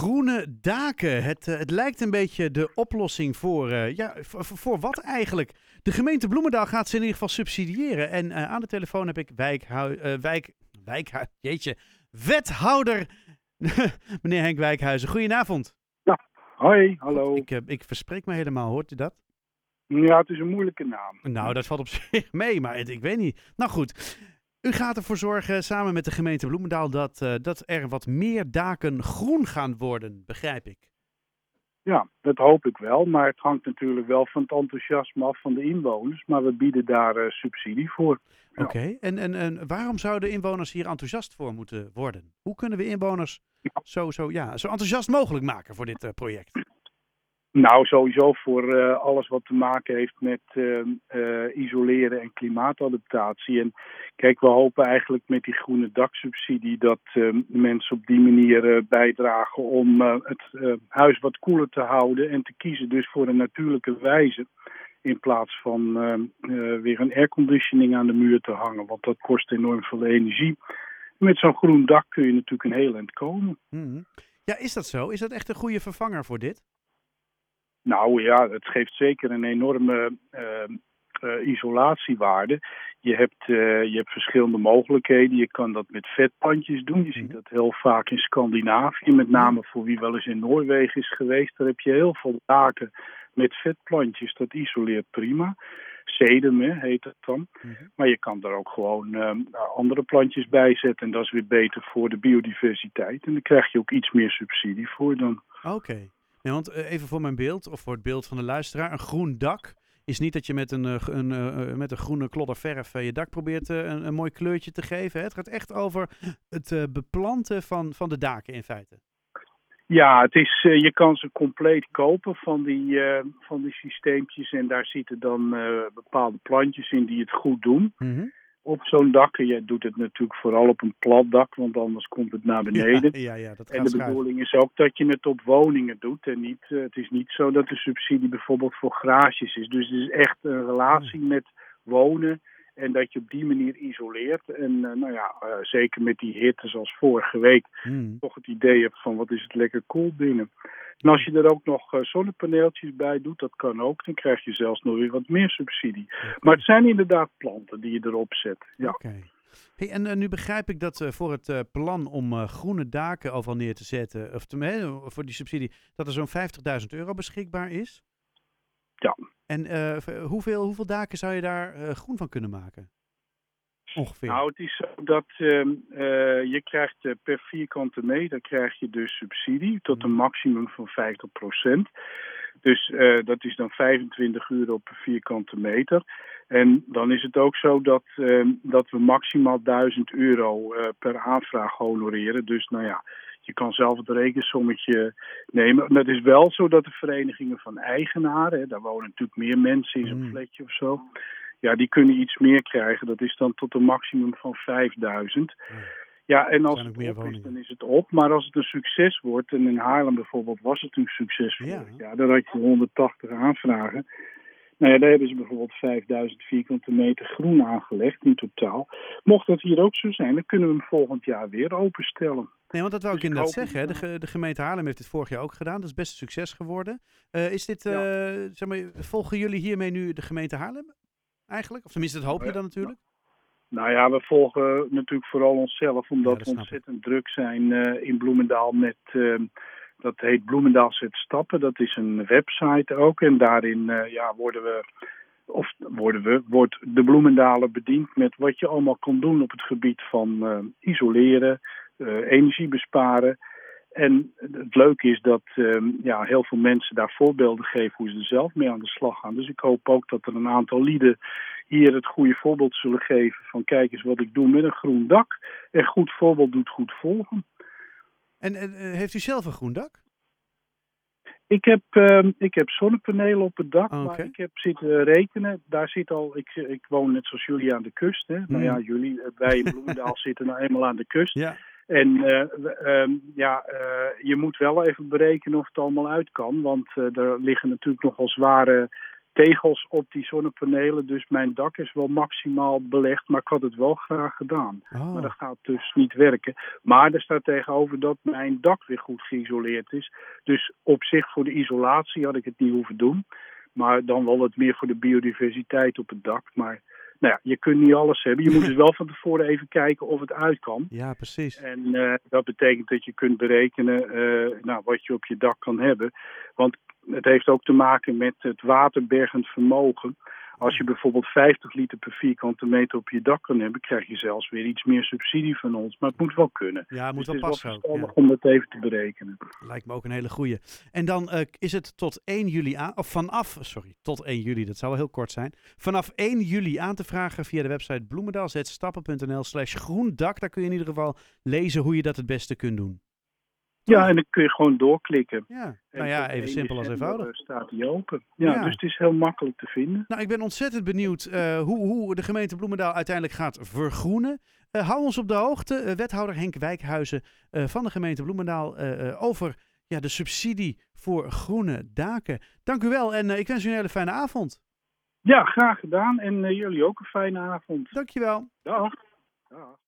Groene daken. Het, eh, het lijkt een beetje de oplossing voor, eh, ja, voor, voor wat eigenlijk? De gemeente Bloemendaal gaat ze in ieder geval subsidiëren. En eh, aan de telefoon heb ik wijk, wijkhui, jeetje, wethouder meneer Henk Wijkhuizen. Goedenavond. Hoi, hallo. Ik, ik verspreek me helemaal, hoort u dat? Ja, het is een moeilijke naam. Nou, dat valt op zich mee, maar het- ik weet niet. Nou goed, u gaat ervoor zorgen samen met de gemeente Bloemendaal dat, eh, dat er wat meer daken groen gaan worden, begrijp ik. Ja, dat hoop ik wel. Maar het hangt natuurlijk wel van het enthousiasme af van de inwoners. Maar we bieden daar eh, subsidie voor. Ja. Oké, en, en, en waarom zouden inwoners hier enthousiast voor moeten worden? Hoe kunnen we inwoners zo, zo, ja, zo enthousiast mogelijk maken voor dit eh, project? Nou, sowieso voor eh, alles wat te maken heeft met eh, eh, isoleren en klimaatadaptatie. En kijk, we hopen eigenlijk met die groene daksubsidie dat eh, mensen op die manier eh, bijdragen om het huis wat koeler te houden en te kiezen dus voor een natuurlijke wijze. In plaats van eh, eh, weer een airconditioning aan de muur te hangen, want dat kost enorm veel energie. Met zo'n groen dak kun je natuurlijk een heel eind komen. Mhm. Ja, is dat zo? Is dat echt een goede vervanger voor dit? Nou ja, het geeft zeker een enorme eh, eh, isolatiewaarde. Je hebt, eh, je hebt verschillende mogelijkheden. Je kan dat met vetplantjes doen. Je ziet Mhm. dat heel vaak in Scandinavië, met name voor wie wel eens in Noorwegen is geweest. Daar heb je heel veel daken met vetplantjes. Dat isoleert prima. Sedum hè, heet het dan. Mhm. Maar je kan er ook gewoon eh, andere plantjes bij zetten. En dat is weer beter voor de biodiversiteit. En daar krijg je ook iets meer subsidie voor dan. Oké. Nee, want eh, even voor mijn beeld, of voor het beeld van de luisteraar, een groen dak is niet dat je met een, eh, een, eh, met een groene klodder verf je dak probeert een, een mooi kleurtje te geven. Het gaat echt over het beplanten van, van de daken in feite. Ja, het is, je kan ze compleet kopen van die, van die systeempjes. En daar zitten dan bepaalde plantjes in die het goed doen. Op zo'n dak. En je doet het natuurlijk vooral op een plat dak, want anders komt het naar beneden. Ja, ja, ja, dat En de bedoeling is ook dat je het op woningen doet. En niet, eh, het is niet zo dat de subsidie bijvoorbeeld voor garages is. Dus het is echt een relatie met wonen. En dat je op die manier isoleert. En eh, nou ja, eh, zeker met die hitte zoals vorige week Mhm. toch het idee hebt van wat is het lekker koel binnen. En als je er ook nog eh, zonnepaneeltjes bij doet, dat kan ook, dan krijg je zelfs nog weer wat meer subsidie. Maar het zijn inderdaad planten die je erop zet. Ja, Oké. Hey, en nu begrijp ik dat voor het plan om groene daken overal neer te zetten, of te, voor die subsidie, dat er zo'n 50.000 euro beschikbaar is. En eh, hoeveel, hoeveel daken zou je daar eh, groen van kunnen maken? Ongeveer. Nou, het is zo dat ehm, eh, je krijgt per vierkante meter krijg je dus subsidie tot een maximum van 50% Dus dat is dan 25 euro per vierkante meter. En dan is het ook zo dat, ehm, dat we maximaal 1000 euro per aanvraag honoreren. Dus nou ja, je kan zelf het rekensommetje nemen. Dat is wel zo dat de verenigingen van eigenaren, daar wonen natuurlijk meer mensen in zo'n Mm. fletje of zo. Ja, die kunnen iets meer krijgen. Dat is dan tot een maximum van 5000. Ja, en als het meer op is, dan is het op. Maar als het een succes wordt, en in Haarlem bijvoorbeeld was het een succes Ja. jaar, dan had je 180 aanvragen. Nou ja, daar hebben ze bijvoorbeeld 5000 vierkante meter groen aangelegd in totaal. Mocht dat hier ook zo zijn, dan kunnen we hem volgend jaar weer openstellen. Nee, want dat wou ik Dus ik inderdaad hoop zeggen. Hè. De, ge- de gemeente Haarlem heeft dit vorig jaar ook gedaan. Dat is best een succes geworden. Eh, is dit, Ja. eh, zeg maar, volgen jullie hiermee nu de gemeente Haarlem eigenlijk? Of tenminste, dat hoop je Ja. dan natuurlijk. Nou ja, we volgen natuurlijk vooral onszelf, omdat dat we ontzettend druk zijn eh, in Bloemendaal met, eh, dat heet Bloemendaal zet stappen. Dat is een website ook en daarin eh, ja, worden we, of worden we, wordt de Bloemendaler bediend met wat je allemaal kan doen op het gebied van eh, isoleren, eh, energie besparen. En het leuke is dat eh, ja, heel veel mensen daar voorbeelden geven hoe ze er zelf mee aan de slag gaan. Dus ik hoop ook dat er een aantal lieden hier het goede voorbeeld zullen geven van kijk eens wat ik doe met een groen dak. En goed voorbeeld doet goed volgen. En eh, eh, heeft u zelf een groen dak? Ik heb, ehm, ik heb zonnepanelen op het dak, Oké. maar ik heb zitten rekenen. Daar zit al, ik, ik woon net zoals jullie aan de kust. Hè? Nou Hmm. ja, jullie, eh, wij in Bloemendaal zitten nou eenmaal aan de kust. Ja. En eh, ehm, ja, eh, je moet wel even berekenen of het allemaal uit kan. Want eh, er liggen natuurlijk nogal zware tegels op die zonnepanelen. Dus mijn dak is wel maximaal belegd, maar ik had het wel graag gedaan. Oh. Maar dat gaat dus niet werken. Maar er staat tegenover dat mijn dak weer goed geïsoleerd is. Dus op zich voor de isolatie had ik het niet hoeven doen. Maar dan wel wat meer voor de biodiversiteit op het dak. Maar nou ja, je kunt niet alles hebben. Je moet dus wel van tevoren even kijken of het uit kan. Ja, precies. En uh, dat betekent dat je kunt berekenen uh, nou, wat je op je dak kan hebben. Want het heeft ook te maken met het waterbergend vermogen. Als je bijvoorbeeld 50 liter per vierkante meter op je dak kan hebben, krijg je zelfs weer iets meer subsidie van ons. Maar het moet wel kunnen. Ja, het moet dus wel het is passen. wel verstandig om dat even te berekenen. ja. Lijkt me ook een hele goeie. En dan uh, is het tot 1 juli aan, of vanaf, sorry, tot 1 juli, dat zou wel heel kort zijn. Vanaf 1 juli aan te vragen via de website bloemendaalzetstappen.nl slash groendak. Daar kun je in ieder geval lezen hoe je dat het beste kunt doen. Ja, en dan kun je gewoon doorklikken. Ja, nou ja, even 1 simpel als eenvoudig. eh, staat die open. Ja, Ja. dus het is heel makkelijk te vinden. Nou, ik ben ontzettend benieuwd uh, hoe, hoe, de gemeente Bloemendaal uiteindelijk gaat vergroenen. Uh, hou ons op de hoogte, uh, wethouder Henk Wijkhuizen van de gemeente Bloemendaal, over ja, de subsidie voor groene daken. Dank u wel en ik wens u een hele fijne avond. Ja, graag gedaan en jullie ook een fijne avond. Dankjewel. Dag. Dag.